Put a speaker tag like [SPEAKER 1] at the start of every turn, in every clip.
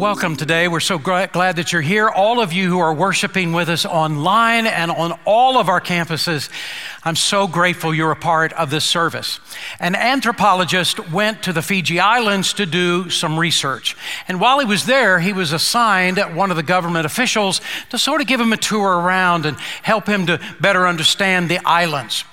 [SPEAKER 1] Welcome today. We're so glad that you're here. All of you who are worshiping with us online and on all of our campuses, I'm so grateful you're a part of this service. An anthropologist went to the Fiji Islands to do some research. And while he was there, he was assigned one of the government officials to sort of give him a tour around and help him to better understand the islands.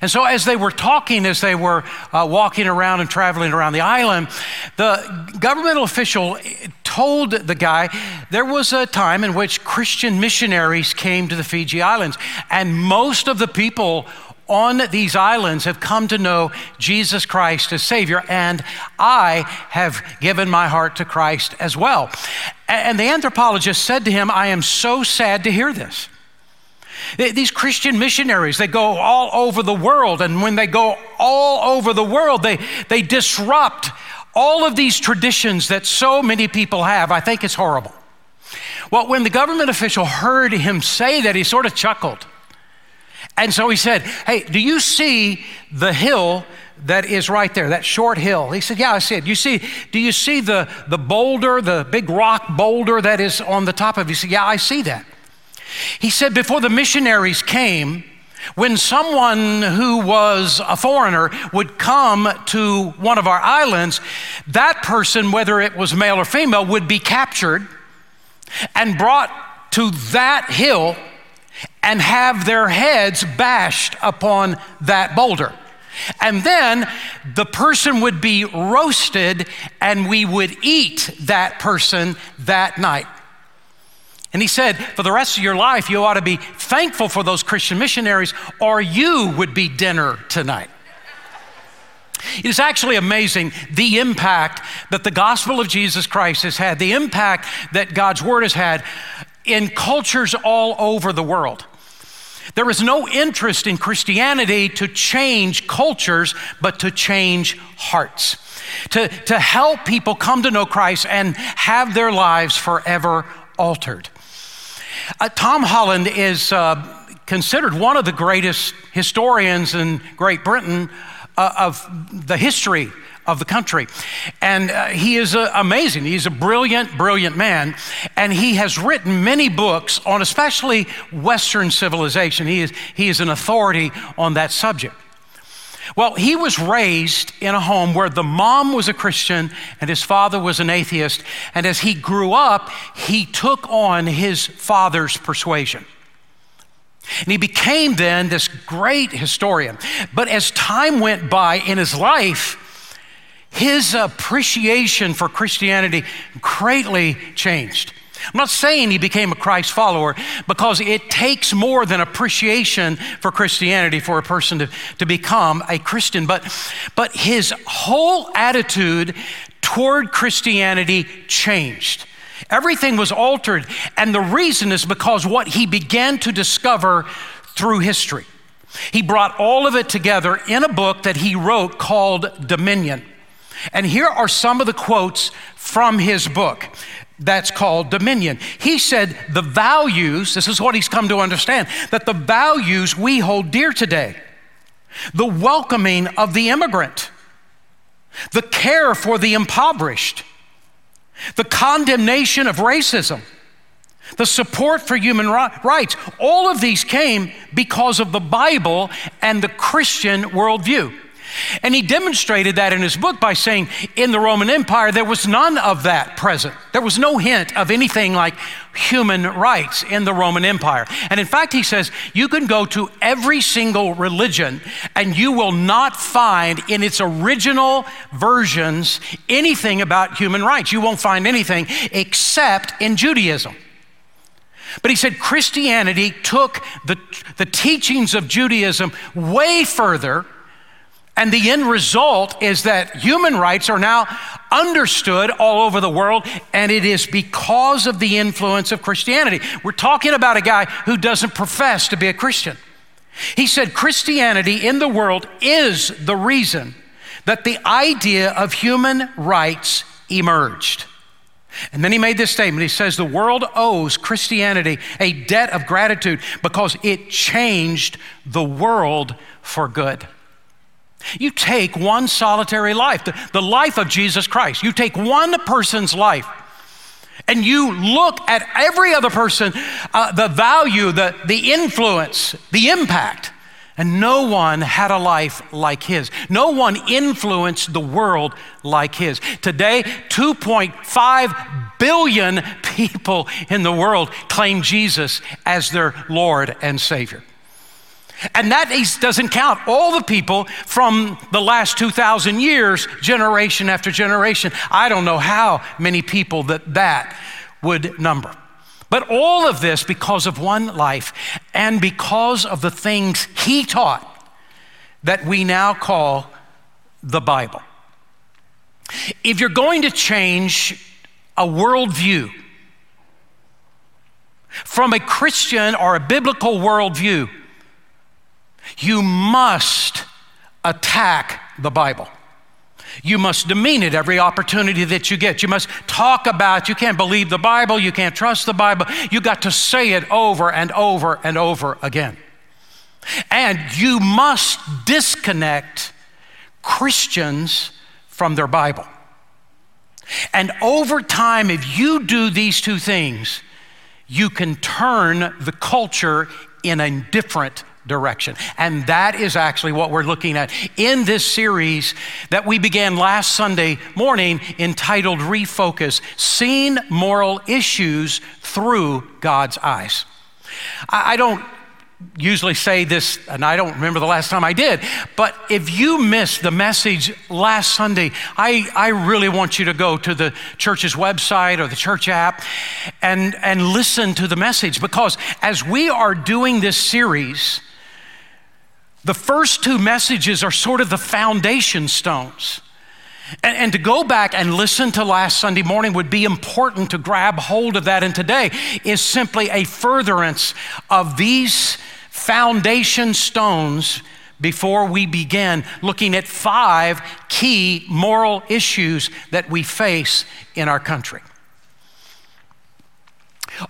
[SPEAKER 1] And so, as they were talking, as they were uh, walking around and traveling around the island, the governmental official told the guy there was a time in which Christian missionaries came to the Fiji Islands, and most of the people on these islands have come to know Jesus Christ as Savior, and I have given my heart to Christ as well. And the anthropologist said to him, I am so sad to hear this. These Christian missionaries, they go all over the world, and when they go all over the world, they, they disrupt all of these traditions that so many people have. I think it's horrible. Well, when the government official heard him say that, he sort of chuckled. And so he said, Hey, do you see the hill that is right there, that short hill? He said, Yeah, I see it. You see, do you see the, the boulder, the big rock boulder that is on the top of it? He said, Yeah, I see that. He said, before the missionaries came, when someone who was a foreigner would come to one of our islands, that person, whether it was male or female, would be captured and brought to that hill and have their heads bashed upon that boulder. And then the person would be roasted, and we would eat that person that night. And he said, for the rest of your life, you ought to be thankful for those Christian missionaries, or you would be dinner tonight. It is actually amazing the impact that the gospel of Jesus Christ has had, the impact that God's word has had in cultures all over the world. There is no interest in Christianity to change cultures, but to change hearts, to, to help people come to know Christ and have their lives forever altered. Uh, Tom Holland is uh, considered one of the greatest historians in Great Britain uh, of the history of the country. And uh, he is uh, amazing. He's a brilliant, brilliant man. And he has written many books on especially Western civilization. He is, he is an authority on that subject. Well, he was raised in a home where the mom was a Christian and his father was an atheist. And as he grew up, he took on his father's persuasion. And he became then this great historian. But as time went by in his life, his appreciation for Christianity greatly changed. I'm not saying he became a Christ follower because it takes more than appreciation for Christianity for a person to, to become a Christian, but, but his whole attitude toward Christianity changed. Everything was altered, and the reason is because what he began to discover through history. He brought all of it together in a book that he wrote called Dominion. And here are some of the quotes from his book that's called dominion. He said the values, this is what he's come to understand, that the values we hold dear today, the welcoming of the immigrant, the care for the impoverished, the condemnation of racism, the support for human rights, all of these came because of the Bible and the Christian worldview. And he demonstrated that in his book by saying in the Roman Empire, there was none of that present. There was no hint of anything like human rights in the Roman Empire. And in fact, he says you can go to every single religion and you will not find in its original versions anything about human rights. You won't find anything except in Judaism. But he said Christianity took the, the teachings of Judaism way further and the end result is that human rights are now understood all over the world, and it is because of the influence of Christianity. We're talking about a guy who doesn't profess to be a Christian. He said Christianity in the world is the reason that the idea of human rights emerged. And then he made this statement. He says, The world owes Christianity a debt of gratitude because it changed the world for good. You take one solitary life, the, the life of Jesus Christ. You take one person's life, and you look at every other person, uh, the value, the, the influence, the impact, and no one had a life like his. No one influenced the world like his. Today, 2.5 billion people in the world claim Jesus as their Lord and Savior. And that doesn't count all the people from the last 2,000 years, generation after generation. I don't know how many people that that would number. But all of this because of one life and because of the things he taught that we now call the Bible. If you're going to change a worldview from a Christian or a biblical worldview, you must attack the Bible. You must demean it every opportunity that you get. You must talk about you can't believe the Bible, you can't trust the Bible. You got to say it over and over and over again. And you must disconnect Christians from their Bible. And over time, if you do these two things, you can turn the culture in a different direction. And that is actually what we're looking at in this series that we began last Sunday morning entitled Refocus Seeing Moral Issues Through God's Eyes. I don't usually say this, and I don't remember the last time I did, but if you missed the message last Sunday, I, I really want you to go to the church's website or the church app and, and listen to the message because as we are doing this series, the first two messages are sort of the foundation stones. And, and, to go back and listen to last Sunday morning would be important to grab hold of that. And today is simply a furtherance of these foundation stones before we begin looking at five key moral issues that we face in our country.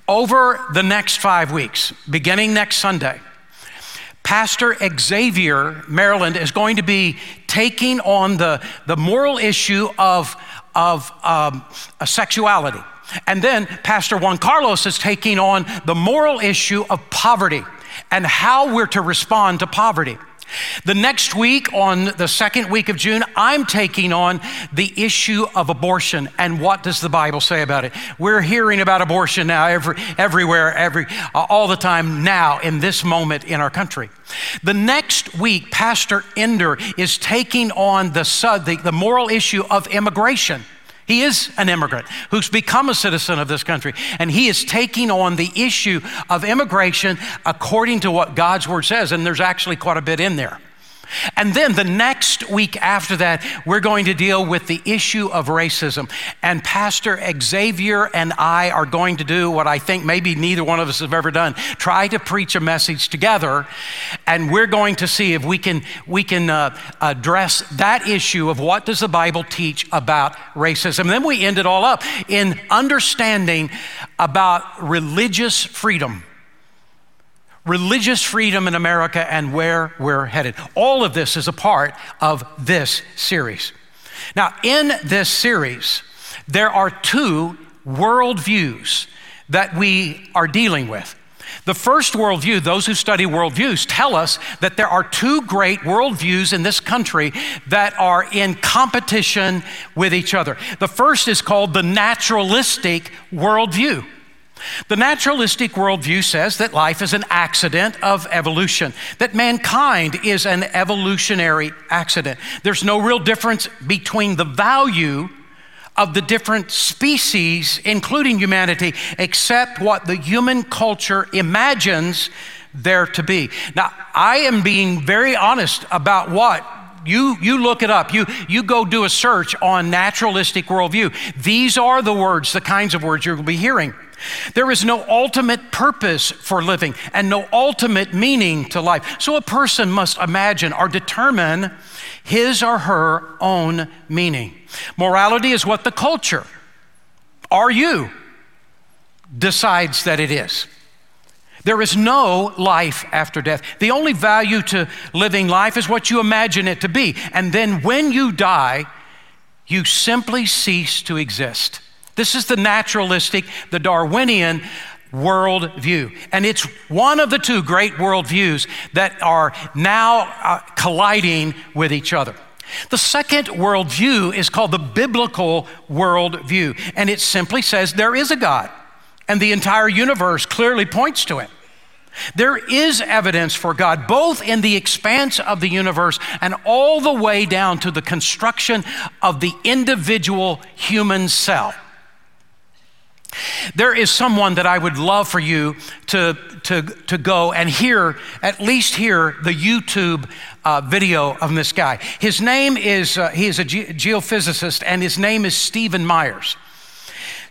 [SPEAKER 1] Over the next five weeks, beginning next Sunday, Pastor Xavier Maryland is going to be taking on the, the moral issue of, of um, sexuality. And then Pastor Juan Carlos is taking on the moral issue of poverty and how we're to respond to poverty. The next week, on the second week of June, I'm taking on the issue of abortion and what does the Bible say about it. We're hearing about abortion now every, everywhere, every, uh, all the time now in this moment in our country. The next week, Pastor Ender is taking on the, the, the moral issue of immigration. He is an immigrant who's become a citizen of this country, and he is taking on the issue of immigration according to what God's word says, and there's actually quite a bit in there. And then the next week after that, we're going to deal with the issue of racism. And Pastor Xavier and I are going to do what I think maybe neither one of us have ever done try to preach a message together. And we're going to see if we can, we can uh, address that issue of what does the Bible teach about racism. And then we end it all up in understanding about religious freedom religious freedom in America and where we're headed. All of this is a part of this series. Now, in this series, there are two worldviews that we are dealing with. The first worldview, those who study worldviews tell us that there are two great worldviews in this country that are in competition with each other. The first is called the naturalistic worldview. The naturalistic worldview says that life is an accident of evolution, that mankind is an evolutionary accident. There's no real difference between the value of the different species, including humanity, except what the human culture imagines there to be. Now, I am being very honest about what you, you look it up. You, you go do a search on naturalistic worldview. These are the words, the kinds of words you're going to be hearing. There is no ultimate purpose for living and no ultimate meaning to life. So a person must imagine or determine his or her own meaning. Morality is what the culture, are you, decides that it is. There is no life after death. The only value to living life is what you imagine it to be. And then when you die, you simply cease to exist. This is the naturalistic, the Darwinian worldview. And it's one of the two great worldviews that are now uh, colliding with each other. The second worldview is called the biblical worldview, and it simply says there is a God, and the entire universe clearly points to it. There is evidence for God both in the expanse of the universe and all the way down to the construction of the individual human cell. There is someone that I would love for you to, to, to go and hear, at least hear the YouTube uh, video of this guy. His name is, uh, he is a ge- geophysicist, and his name is Stephen Myers.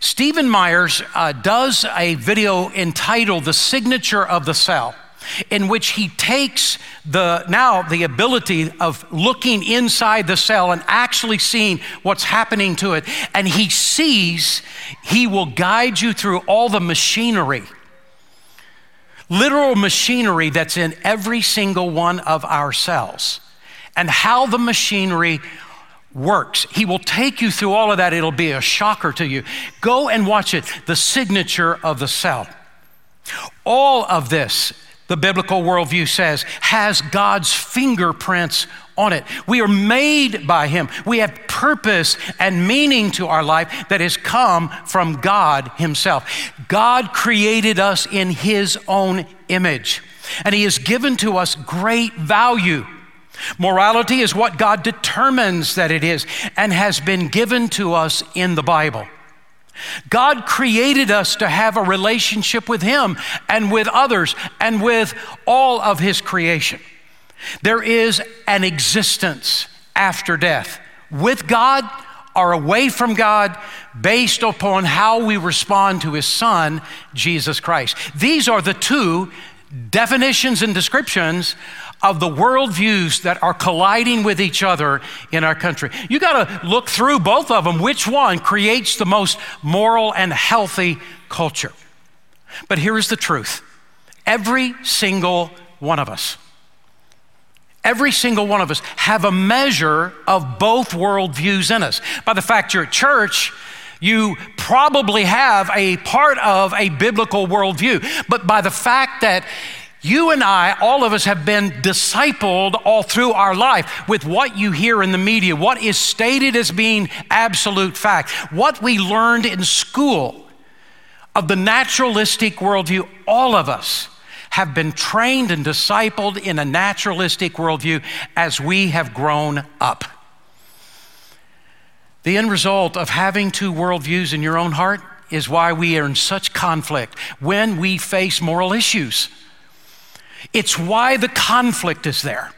[SPEAKER 1] Stephen Myers uh, does a video entitled The Signature of the Cell in which he takes the now the ability of looking inside the cell and actually seeing what's happening to it and he sees he will guide you through all the machinery literal machinery that's in every single one of our cells and how the machinery works. He will take you through all of that. It'll be a shocker to you. Go and watch it the signature of the cell. All of this the biblical worldview says, has God's fingerprints on it. We are made by Him. We have purpose and meaning to our life that has come from God Himself. God created us in His own image, and He has given to us great value. Morality is what God determines that it is and has been given to us in the Bible. God created us to have a relationship with Him and with others and with all of His creation. There is an existence after death with God or away from God based upon how we respond to His Son, Jesus Christ. These are the two definitions and descriptions of the worldviews that are colliding with each other in our country. You got to look through both of them. Which one creates the most moral and healthy culture? But here is the truth every single one of us, every single one of us have a measure of both worldviews in us. By the fact you're at church, you probably have a part of a biblical worldview. But by the fact that you and I, all of us, have been discipled all through our life with what you hear in the media, what is stated as being absolute fact, what we learned in school of the naturalistic worldview. All of us have been trained and discipled in a naturalistic worldview as we have grown up. The end result of having two worldviews in your own heart is why we are in such conflict when we face moral issues. It's why the conflict is there.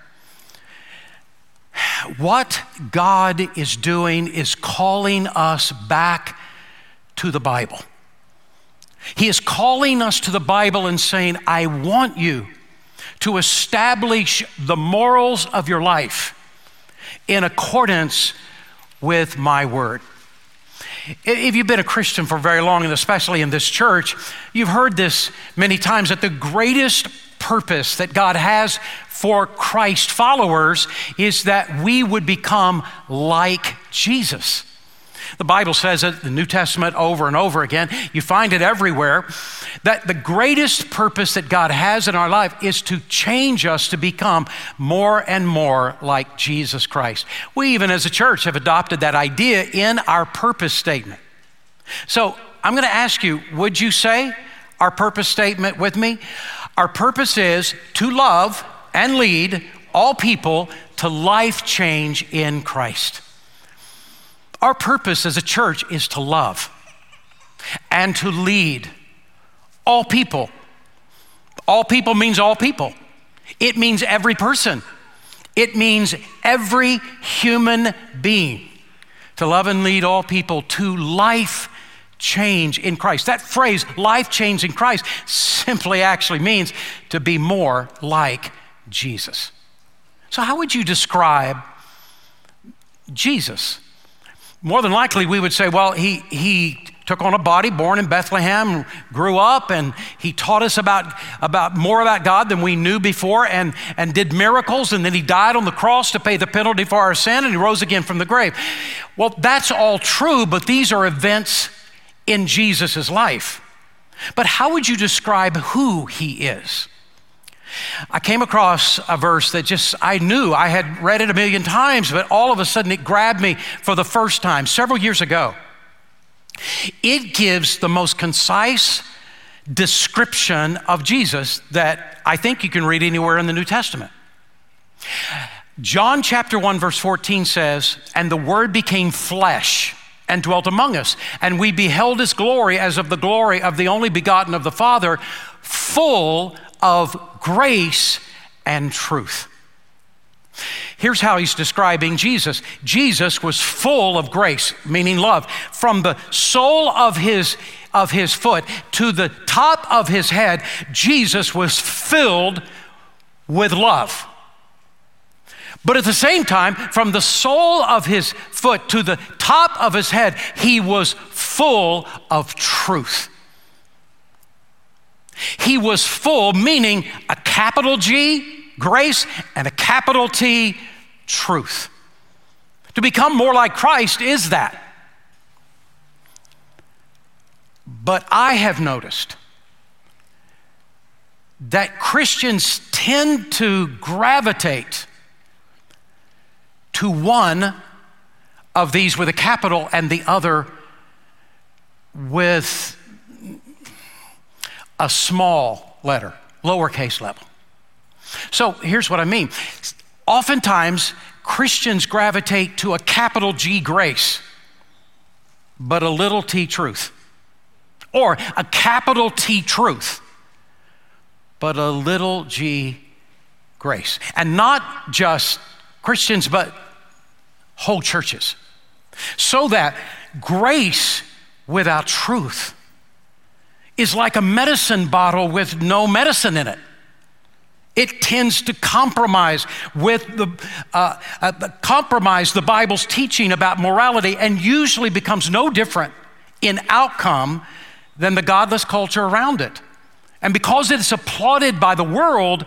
[SPEAKER 1] What God is doing is calling us back to the Bible. He is calling us to the Bible and saying, I want you to establish the morals of your life in accordance with my word. If you've been a Christian for very long, and especially in this church, you've heard this many times that the greatest purpose that God has for Christ followers is that we would become like Jesus. The Bible says it, the New Testament over and over again, you find it everywhere, that the greatest purpose that God has in our life is to change us to become more and more like Jesus Christ. We, even as a church, have adopted that idea in our purpose statement. So I'm going to ask you, would you say our purpose statement with me? Our purpose is to love and lead all people to life change in Christ. Our purpose as a church is to love and to lead all people. All people means all people, it means every person, it means every human being. To love and lead all people to life change in Christ. That phrase, life change in Christ, simply actually means to be more like Jesus. So, how would you describe Jesus? More than likely, we would say, well, he, he took on a body, born in Bethlehem, grew up, and he taught us about, about more about God than we knew before and, and did miracles, and then he died on the cross to pay the penalty for our sin, and he rose again from the grave. Well, that's all true, but these are events in Jesus' life. But how would you describe who he is? I came across a verse that just, I knew I had read it a million times, but all of a sudden it grabbed me for the first time several years ago. It gives the most concise description of Jesus that I think you can read anywhere in the New Testament. John chapter 1, verse 14 says, And the Word became flesh and dwelt among us, and we beheld his glory as of the glory of the only begotten of the Father, full of grace and truth. Here's how he's describing Jesus Jesus was full of grace, meaning love. From the sole of his, of his foot to the top of his head, Jesus was filled with love. But at the same time, from the sole of his foot to the top of his head, he was full of truth. He was full, meaning a capital G, grace, and a capital T, truth. To become more like Christ is that. But I have noticed that Christians tend to gravitate to one of these with a capital and the other with a small letter, lowercase level. So here's what I mean. Oftentimes, Christians gravitate to a capital G grace, but a little t truth. Or a capital T truth, but a little g grace. And not just Christians, but whole churches. So that grace without truth is like a medicine bottle with no medicine in it. It tends to compromise with the uh, uh, compromise the Bible's teaching about morality, and usually becomes no different in outcome than the godless culture around it. And because it's applauded by the world,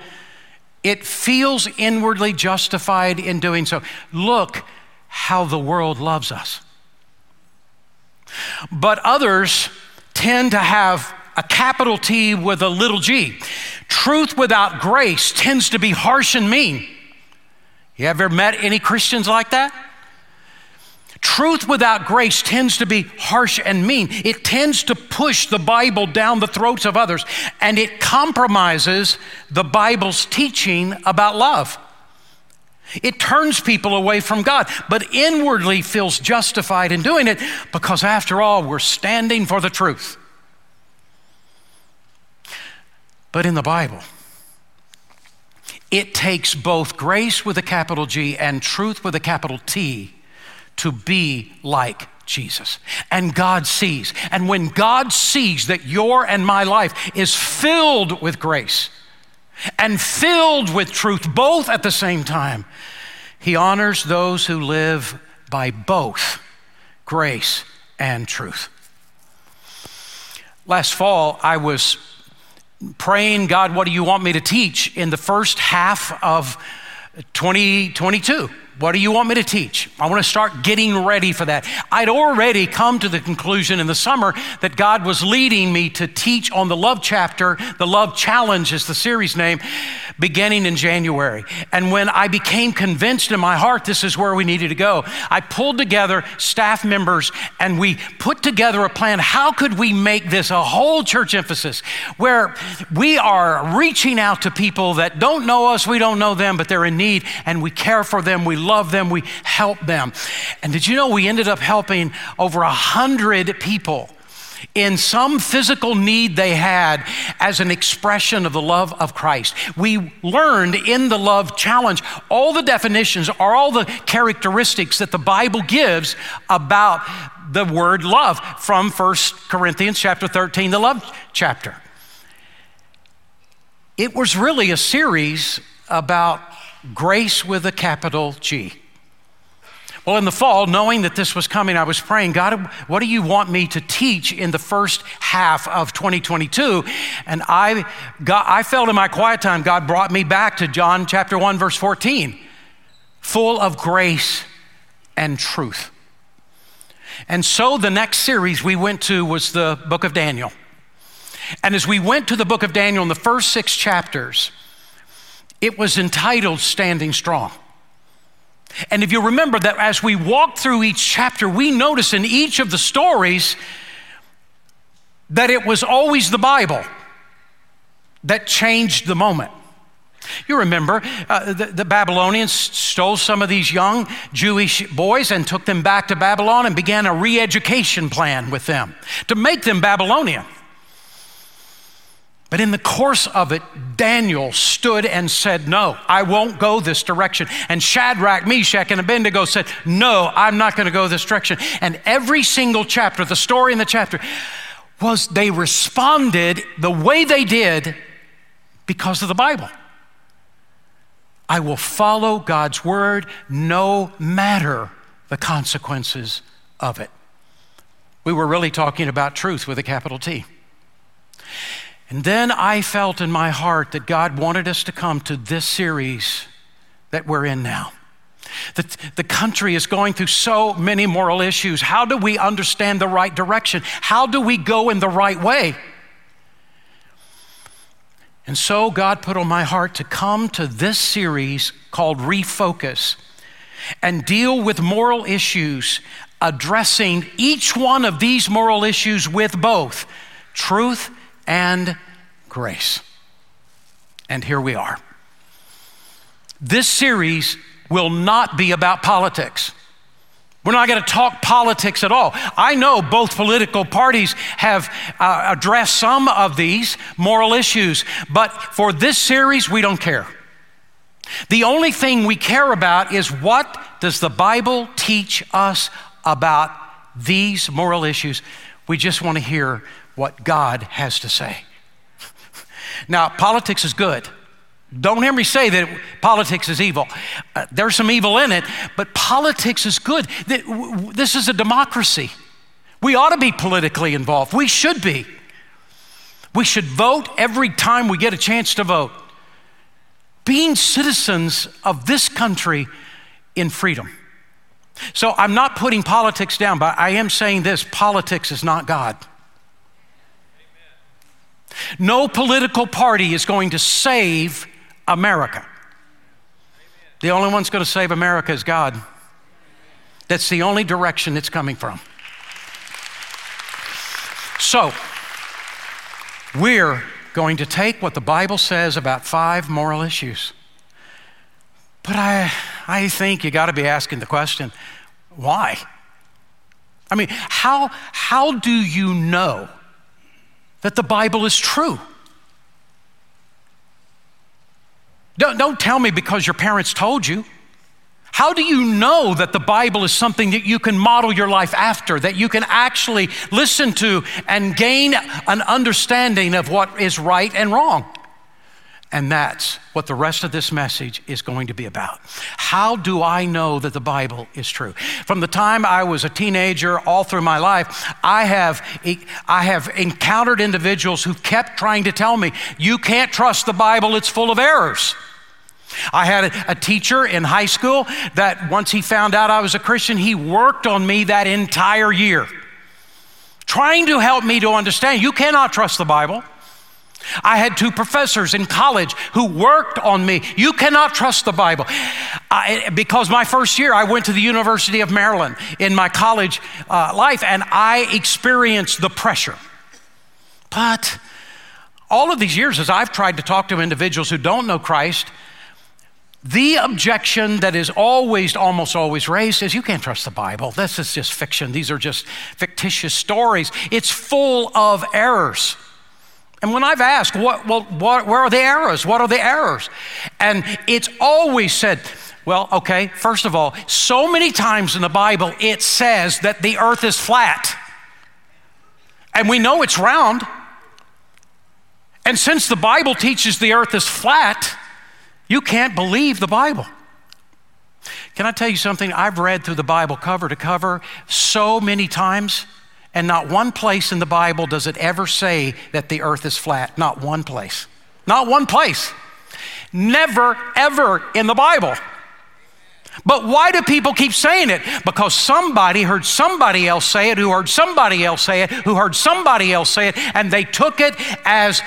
[SPEAKER 1] it feels inwardly justified in doing so. Look how the world loves us. But others tend to have a capital T with a little g. Truth without grace tends to be harsh and mean. You ever met any Christians like that? Truth without grace tends to be harsh and mean. It tends to push the Bible down the throats of others, and it compromises the Bible's teaching about love. It turns people away from God, but inwardly feels justified in doing it because, after all, we're standing for the truth. But in the Bible, it takes both grace with a capital G and truth with a capital T to be like Jesus. And God sees. And when God sees that your and my life is filled with grace and filled with truth, both at the same time, He honors those who live by both grace and truth. Last fall, I was praying, God, what do you want me to teach in the first half of 2022? What do you want me to teach? I want to start getting ready for that. I'd already come to the conclusion in the summer that God was leading me to teach on the love chapter. The love challenge is the series name, beginning in January. And when I became convinced in my heart this is where we needed to go, I pulled together staff members and we put together a plan. How could we make this a whole church emphasis where we are reaching out to people that don't know us, we don't know them, but they're in need, and we care for them, we love them, we help them. And did you know we ended up helping over a hundred people? in some physical need they had as an expression of the love of Christ. We learned in the love challenge all the definitions are all the characteristics that the Bible gives about the word love from 1 Corinthians chapter 13, the love chapter. It was really a series about grace with a capital G. Well, in the fall, knowing that this was coming, I was praying, God, what do you want me to teach in the first half of 2022? And I, got, I felt in my quiet time, God brought me back to John chapter 1, verse 14, full of grace and truth. And so the next series we went to was the book of Daniel. And as we went to the book of Daniel in the first six chapters, it was entitled Standing Strong. And if you remember that as we walk through each chapter, we notice in each of the stories that it was always the Bible that changed the moment. You remember uh, the, the, Babylonians stole some of these young Jewish boys and took them back to Babylon and began a re education plan with them to make them Babylonian. But in the course of it, Daniel stood and said, No, I won't go this direction. And Shadrach, Meshach, and Abednego said, No, I'm not going to go this direction. And every single chapter, the story in the chapter, was they responded the way they did because of the Bible. I will follow God's word no matter the consequences of it. We were really talking about truth with a capital T. And then I felt in my heart that God wanted us to come to this series that we're in now. The, the country is going through so many moral issues. How do we understand the right direction? How do we go in the right way? And so God put on my heart to come to this series called Refocus and deal with moral issues, addressing each one of these moral issues with both truth and grace. And here we are. This series will not be about politics. We're not going to talk politics at all. I know both political parties have uh, addressed some of these moral issues, but for this series, we don't care. The only thing we care about is what does the Bible teach us about these moral issues? We just want to hear what God has to say. Now, politics is good. Don't hear me say that politics is evil. Uh, there's some evil in it, but politics is good. This is a democracy. We ought to be politically involved. We should be. We should vote every time we get a chance to vote. Being citizens of this country in freedom. So I'm not putting politics down, but I am saying this politics is not God. No political party is going to save America. The only one's going to save America is God. That's the only direction it's coming from. So, we're going to take what the Bible says about five moral issues. But I, I think you got to be asking the question why? I mean, how, how do you know that the Bible is true? Don't, don't tell me because your parents told you. How do you know that the Bible is something that you can model your life after, that you can actually listen to and gain an understanding of what is right and wrong? And that's what the rest of this message is going to be about. How do I know that the Bible is true? From the time I was a teenager all through my life, I have, I have encountered individuals who kept trying to tell me, you can't trust the Bible, it's full of errors. I had a, teacher in high school that once he found out I was a Christian, he worked on me that entire year, trying to help me to understand you cannot trust the Bible. I had two professors in college who worked on me. You cannot trust the Bible. I, because my first year, I went to the University of Maryland in my college uh, life and I experienced the pressure. But all of these years, as I've tried to talk to individuals who don't know Christ, the objection that is always, almost always raised is you can't trust the Bible. This is just fiction. These are just fictitious stories. It's full of errors. And when I've asked, what, well, what, where are the errors? What are the errors? And it's always said, well, okay, first of all, so many times in the Bible it says that the earth is flat. And we know it's round. And since the Bible teaches the earth is flat, you can't believe the Bible. Can I tell you something? I've read through the Bible cover to cover so many times, and not one place in the Bible does it ever say that the earth is flat. Not one place. Not one place. Never, ever in the Bible. But why do people keep saying it? Because somebody heard somebody else say it, who heard somebody else say it, who heard somebody else say it, and they took it as,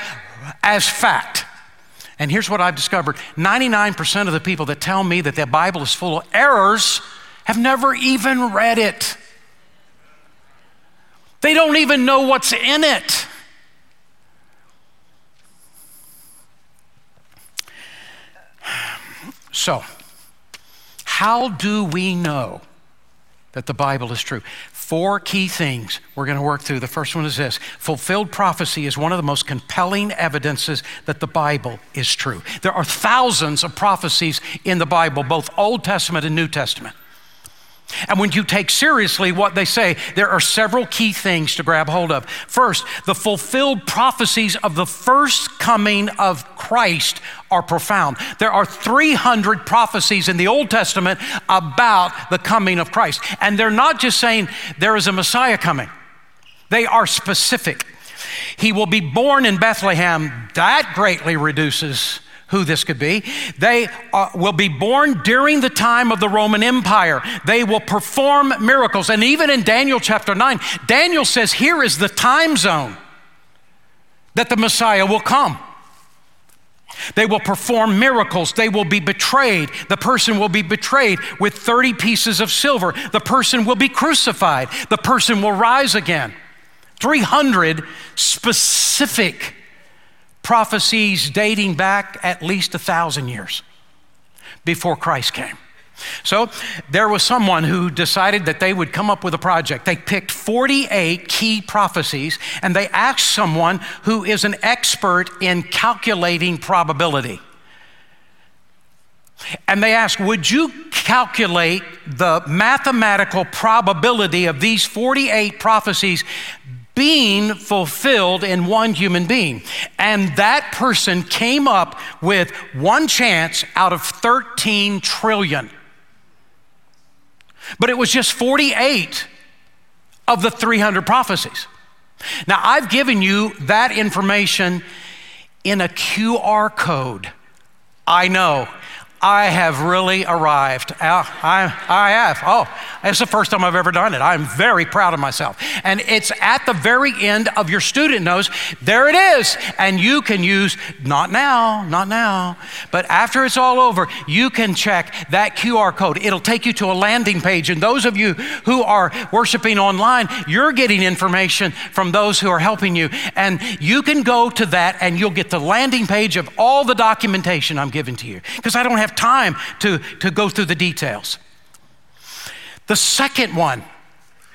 [SPEAKER 1] as fact. And here's what I've discovered 99% of the people that tell me that the Bible is full of errors have never even read it. They don't even know what's in it. So, how do we know that the Bible is true? Four key things we're going to work through. The first one is this fulfilled prophecy is one of the most compelling evidences that the Bible is true. There are thousands of prophecies in the Bible, both Old Testament and New Testament. And when you take seriously what they say, there are several key things to grab hold of. First, the fulfilled prophecies of the first coming of Christ are profound. There are 300 prophecies in the Old Testament about the coming of Christ. And they're not just saying there is a Messiah coming, they are specific. He will be born in Bethlehem. That greatly reduces who this could be. They uh, will be born during the time of the Roman Empire. They will perform miracles. And even in Daniel chapter 9, Daniel says, Here is the time zone that the Messiah will come. They will perform miracles. They will be betrayed. The person will be betrayed with 30 pieces of silver. The person will be crucified. The person will rise again. 300 specific prophecies dating back at least a thousand years before Christ came. So there was someone who decided that they would come up with a project. They picked 48 key prophecies and they asked someone who is an expert in calculating probability. And they asked, Would you calculate the mathematical probability of these 48 prophecies being fulfilled in one human being. And that person came up with one chance out of 13 trillion. But it was just 48 of the 300 prophecies. Now, I've given you that information in a QR code. I know I have really arrived. I, I, have. Oh, it's the first time I've ever done it. I'm very proud of myself. And it's at the very end of your student notes. There it is. And you can use, not now, not now, but after it's all over, you can check that QR code. It'll take you to a landing page. And those of you who are worshiping online, you're getting information from those who are helping you. And you can go to that and you'll get the landing page of all the documentation I'm giving to you. Because I don't have have time to, to go through the details. The second one,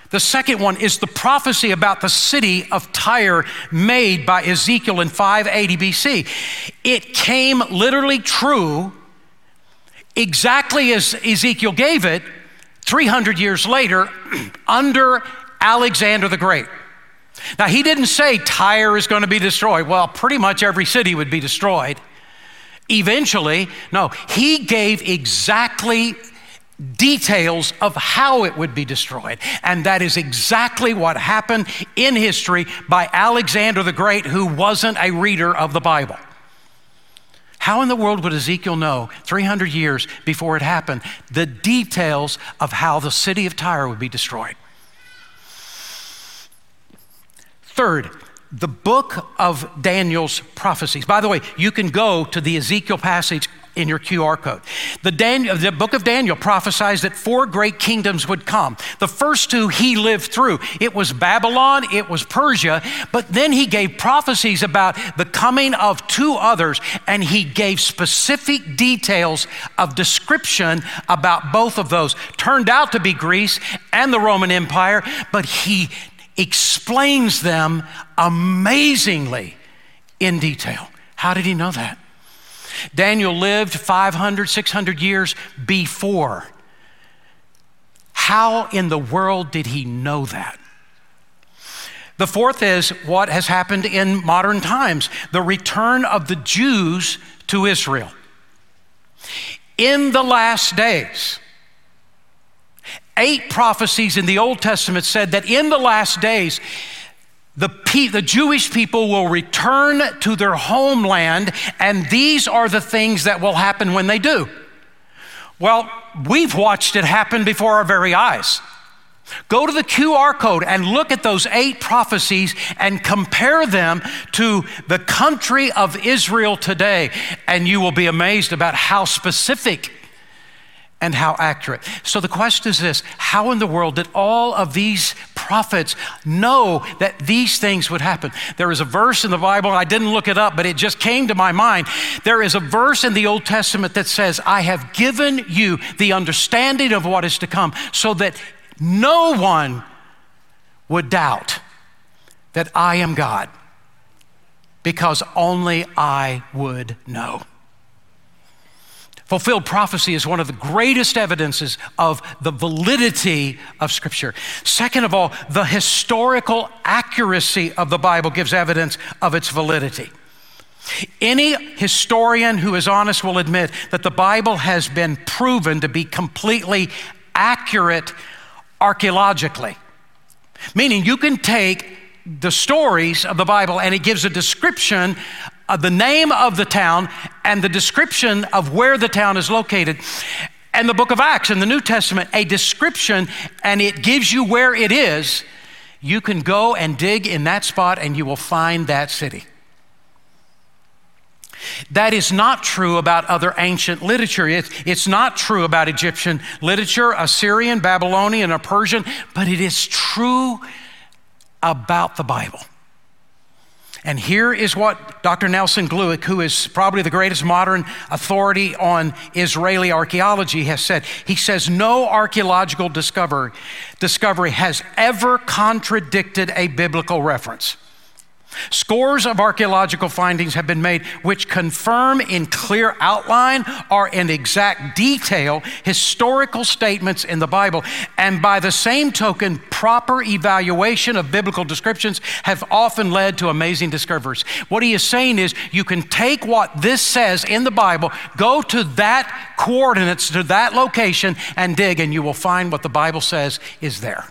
[SPEAKER 1] the second one is the prophecy about the city of Tyre made by Ezekiel in 580 BC. It came literally true exactly as Ezekiel gave it 300 years later under Alexander the Great. Now, he didn't say Tyre is going to be destroyed. Well, pretty much every city would be destroyed. Eventually, no, he gave exactly details of how it would be destroyed. And that is exactly what happened in history by Alexander the Great, who wasn't a reader of the Bible. How in the world would Ezekiel know 300 years before it happened the details of how the city of Tyre would be destroyed? Third, the book of Daniel's prophecies. By the way, you can go to the Ezekiel passage in your QR code. The, Daniel, the book of Daniel prophesies that four great kingdoms would come. The first two he lived through. It was Babylon, it was Persia, but then he gave prophecies about the coming of two others, and he gave specific details of description about both of those. Turned out to be Greece and the Roman Empire, but he explains them amazingly in detail. How did he know that? Daniel lived 500, 600 years before. How in the world did he know that? The fourth is what has happened in modern times the return of the Jews to Israel. In the last days, eight prophecies in the Old Testament said that in the last days, the, pe- the Jewish people will return to their homeland, and these are the things that will happen when they do. Well, we've watched it happen before our very eyes. Go to the QR code and look at those eight prophecies and compare them to the country of Israel today, and you will be amazed about how specific and how accurate. So the question is this How in the world did all of these prophets know that these things would happen? There is a verse in the Bible, I didn't look it up, but it just came to my mind. There is a verse in the Old Testament that says, I have given you the understanding of what is to come, so that no one would doubt that I am God, because only I would know. Fulfilled prophecy is one of the greatest evidences of the validity of Scripture. Second of all, the historical accuracy of the Bible gives evidence of its validity. Any historian who is honest will admit that the Bible has been proven to be completely accurate archaeologically. Meaning, you can take the stories of the Bible and it gives a description of the name of the town and the description of where the town is located. And the book of Acts in the New Testament, a description, and it gives you where it is. You can go and dig in that spot and you will find that city. That is not true about other ancient literature. It's not true about Egyptian literature, Assyrian, Babylonian, or Persian, but it is true about the Bible. And here is what Dr. Nelson Glueck, who is probably the greatest modern authority on Israeli archaeology, has said. He says, No archaeological discovery, discovery has ever contradicted a biblical reference. Scores of archaeological findings have been made which confirm in clear outline or in exact detail historical statements in the Bible. And by the same token, proper evaluation of biblical descriptions have often led to amazing discoveries. What he is saying is you can take what this says in the Bible, go to that coordinates, to that location, and dig, and you will find what the Bible says is there.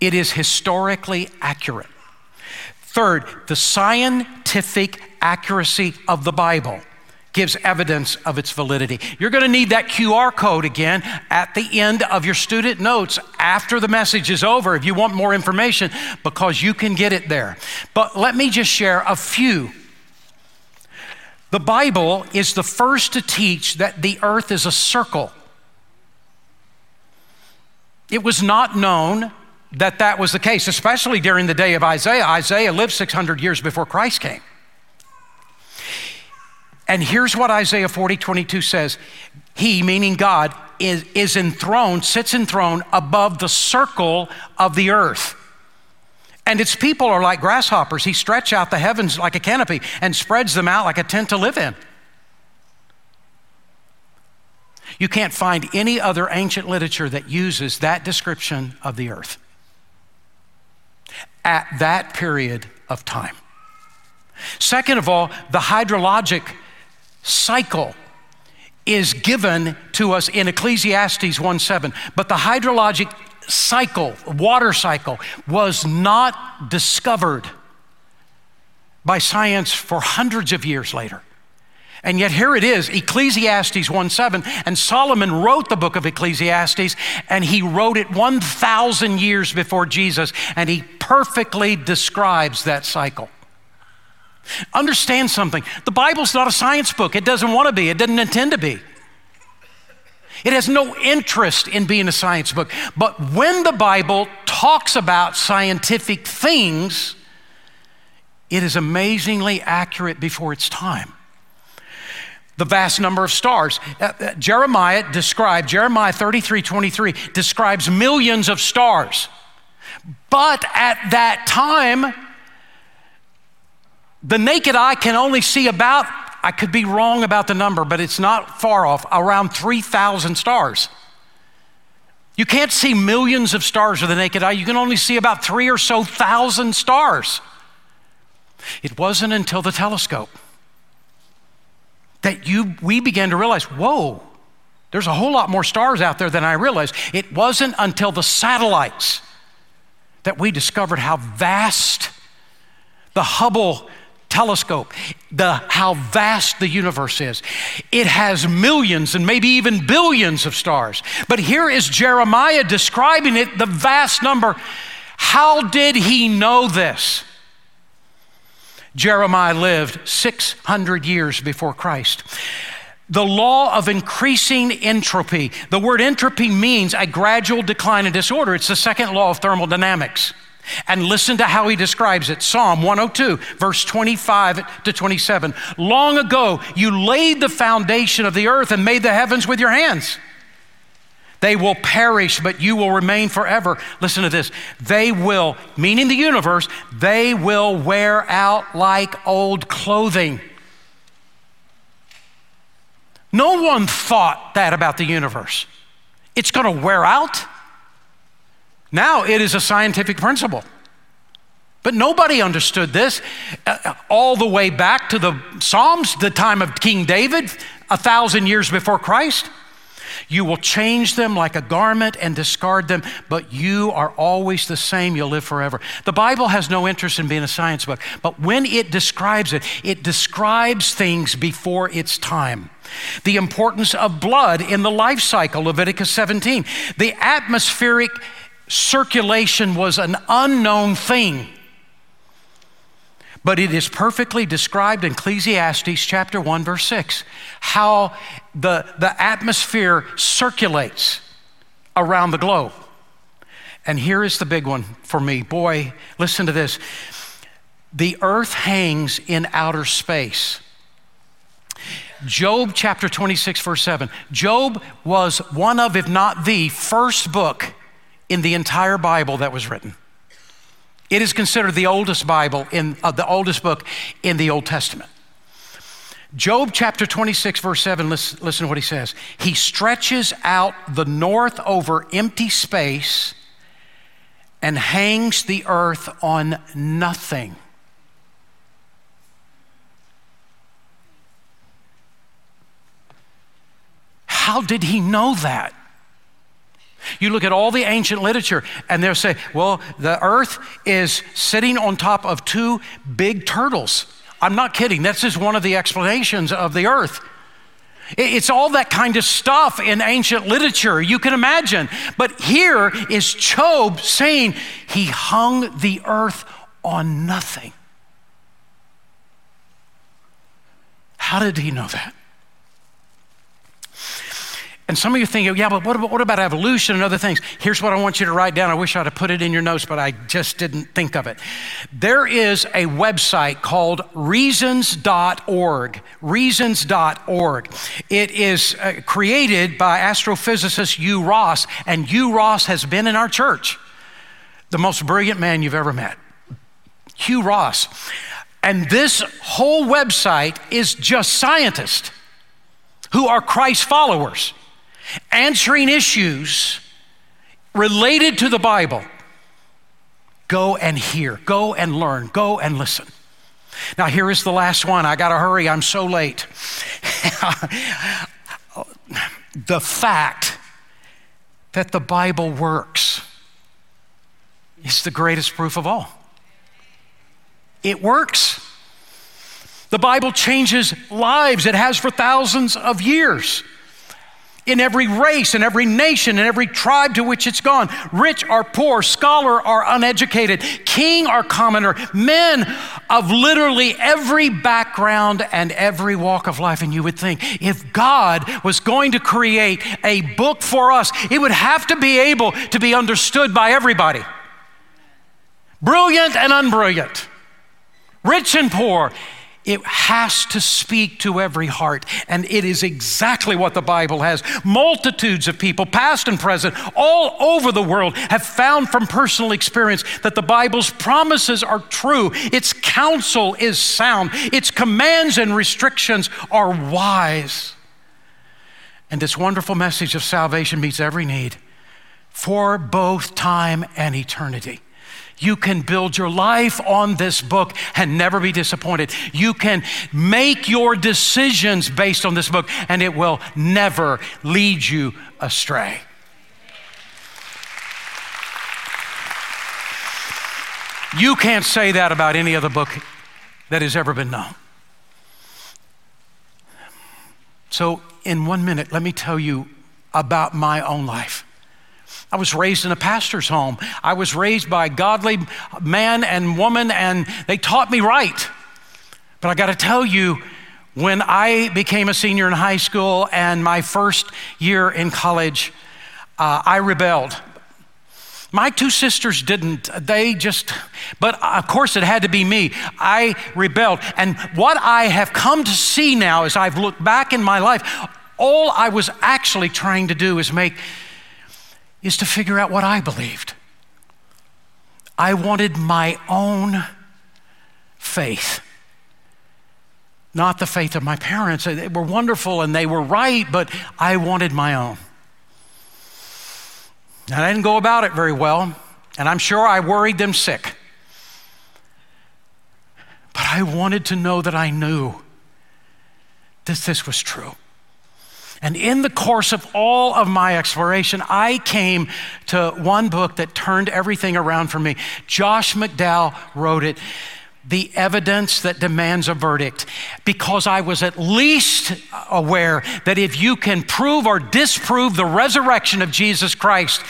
[SPEAKER 1] It is historically accurate. Third, the scientific accuracy of the Bible gives evidence of its validity. You're going to need that QR code again at the end of your student notes after the message is over if you want more information because you can get it there. But let me just share a few. The Bible is the first to teach that the earth is a circle. It was not known that that was the case, especially during the day of Isaiah. Isaiah lived 600 years before Christ came. And here's what Isaiah 40, 22 says He, meaning God, is, is enthroned, sits enthroned above the circle of the earth. And its people are like grasshoppers. He stretches out the heavens like a canopy and spreads them out like a tent to live in. You can't find any other ancient literature that uses that description of the earth at that period of time. Second of all, the hydrologic cycle is given to us in Ecclesiastes 1:7. But the hydrologic cycle, water cycle, was not discovered by science for hundreds of years later. And yet here it is, Ecclesiastes 1:7, and Solomon wrote the book of Ecclesiastes, and he wrote it 1,000 years before Jesus, and he perfectly describes that cycle. Understand something. The Bible's not a science book. It doesn't want to be. It didn't intend to be. It has no interest in being a science book. But when the Bible talks about scientific things, it is amazingly accurate before its time the vast number of stars. Uh, uh, Jeremiah described, Jeremiah 33 23 describes millions of stars. But at that time, the naked eye can only see about, I could be wrong about the number, but it's not far off, around 3,000 stars. You can't see millions of stars with the naked eye. You can only see about three or so thousand stars. It wasn't until the telescope that you, we began to realize whoa, there's a whole lot more stars out there than I realized. It wasn't until the satellites that we discovered how vast the Hubble telescope, the, how vast the universe is. It has millions and maybe even billions of stars. But here is Jeremiah describing it, the vast number. How did he know this? Jeremiah lived 600 years before Christ. The law of increasing entropy. The word entropy means a gradual decline in disorder. It's the second law of thermodynamics. And listen to how he describes it Psalm 102, verse 25 to 27. Long ago, you laid the foundation of the earth and made the heavens with your hands. They will perish, but you will remain forever. Listen to this. They will, meaning the universe, they will wear out like old clothing. No one thought that about the universe. It's going to wear out. Now it is a scientific principle. But nobody understood this uh, all the way back to the Psalms, the time of King David, a thousand years before Christ. You will change them like a garment and discard them, but you are always the same. You'll live forever. The Bible has no interest in being a science book, but when it describes it, it describes things before its time. The importance of blood in the life cycle, Leviticus 17. The atmospheric circulation was an unknown thing. But it is perfectly described in Ecclesiastes chapter 1, verse 6, how the, the atmosphere circulates around the globe. And here is the big one for me. Boy, listen to this. The earth hangs in outer space. Job chapter 26, verse 7. Job was one of, if not the first book in the entire Bible that was written. It is considered the oldest Bible in uh, the oldest book in the Old Testament. Job chapter 26, verse 7, listen, listen to what he says. He stretches out the north over empty space and hangs the earth on nothing. How did he know that? You look at all the ancient literature, and they'll say, well, the earth is sitting on top of two big turtles. I'm not kidding. That's just one of the explanations of the earth. It's all that kind of stuff in ancient literature, you can imagine. But here is Job saying he hung the earth on nothing. How did he know that? And some of you think, yeah, but what about, what about, evolution and other things? Here's what I want you to write down. I wish I'd have put it in your notes, but I just didn't think of it. There is a website called reasons.org. Reasons.org. It is uh, created by astrophysicist Hugh Ross, and Hugh Ross has been in our church. The most brilliant man you've ever met. Hugh Ross. And this whole website is just scientists who are Christ followers answering issues related to the Bible, go and hear, go and learn, go and listen. Now, here is the last one. I got to hurry, I'm so late. the fact that the Bible works is the greatest proof of all. It works. The Bible changes lives, it has for thousands of years in every race, in every nation, in every tribe to which it's gone. Rich or poor, scholar or uneducated, king or commoner, men of literally every background and every walk of life. And you would think if God was going to create a book for us, it would have to be able to be understood by everybody. Brilliant and unbrilliant, rich and poor, it has to speak to every heart. And it is exactly what the Bible has. Multitudes of people, past and present, all over the world, have found from personal experience that the Bible's promises are true, its counsel is sound, its commands and restrictions are wise. And this wonderful message of salvation meets every need for both time and eternity. You can build your life on this book and never be disappointed. You can make your decisions based on this book, and it will never lead you astray. You can't say that about any other book that has ever been known. So, in one minute, let me tell you about my own life. I was raised in a pastor's home. I was raised by a godly man and woman, and they taught me right. But I got to tell you, when I became a senior in high school and my first year in college, uh, I rebelled. My two sisters didn't. They just, but of course it had to be me. I rebelled. And what I have come to see now as I've looked back in my life, all I was actually trying to do is make, is to figure out what I believed. I wanted my own faith not the faith of my parents. They were wonderful and they were right, but I wanted my own. And I didn't go about it very well, and I'm sure I worried them sick. But I wanted to know that I knew that this was true. And in the course of all of my exploration, I came to one book that turned everything around for me. Josh McDowell wrote it the evidence that demands a verdict because I was at least aware that if you can prove or disprove the resurrection of Jesus Christ,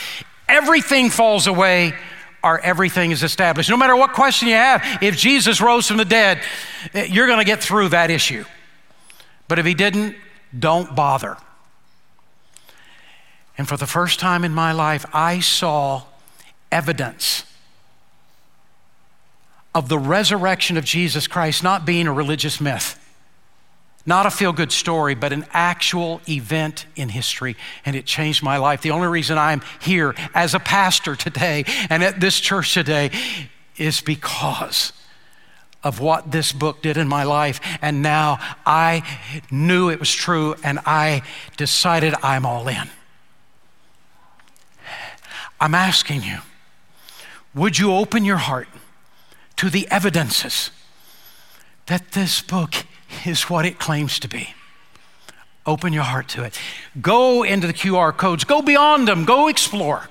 [SPEAKER 1] everything falls away or everything is established. No matter what question you have, if Jesus rose from the dead, eh, you're going to get through that issue. But if he didn't, don't bother. And for the first time in my life, I saw evidence of the resurrection of Jesus Christ not being a religious myth, not a feel good story, but an actual event in history. And it changed my life. The only reason I'm here as a pastor today and at this church today is because of what this book did in my life. And now I knew it was true and I decided I'm all in. I'm asking you, would you open your heart? to the evidences that this book is what it claims to be. Open your heart to it. Go into the QR codes, go beyond them, go explore.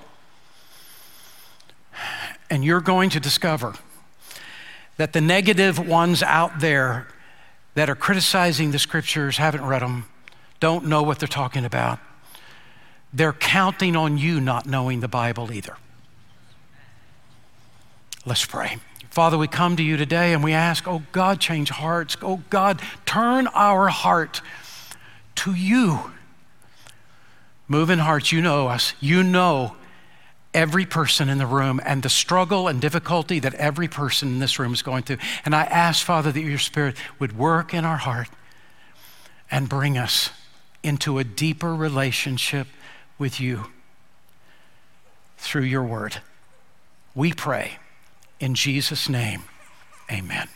[SPEAKER 1] And you're going to discover that the negative ones out there that are criticizing the scriptures, haven't read them, don't know what they're talking about. They're counting on you not knowing the Bible either. Let's pray. Father, we come to you today and we ask, oh God, change hearts. Oh God, turn our heart to you. Move in hearts, you know us. You know every person in the room and the struggle and difficulty that every person in this room is going through. And I ask, Father, that your Spirit would work in our heart and bring us into a deeper relationship with you through your word. We pray. In Jesus' name, amen.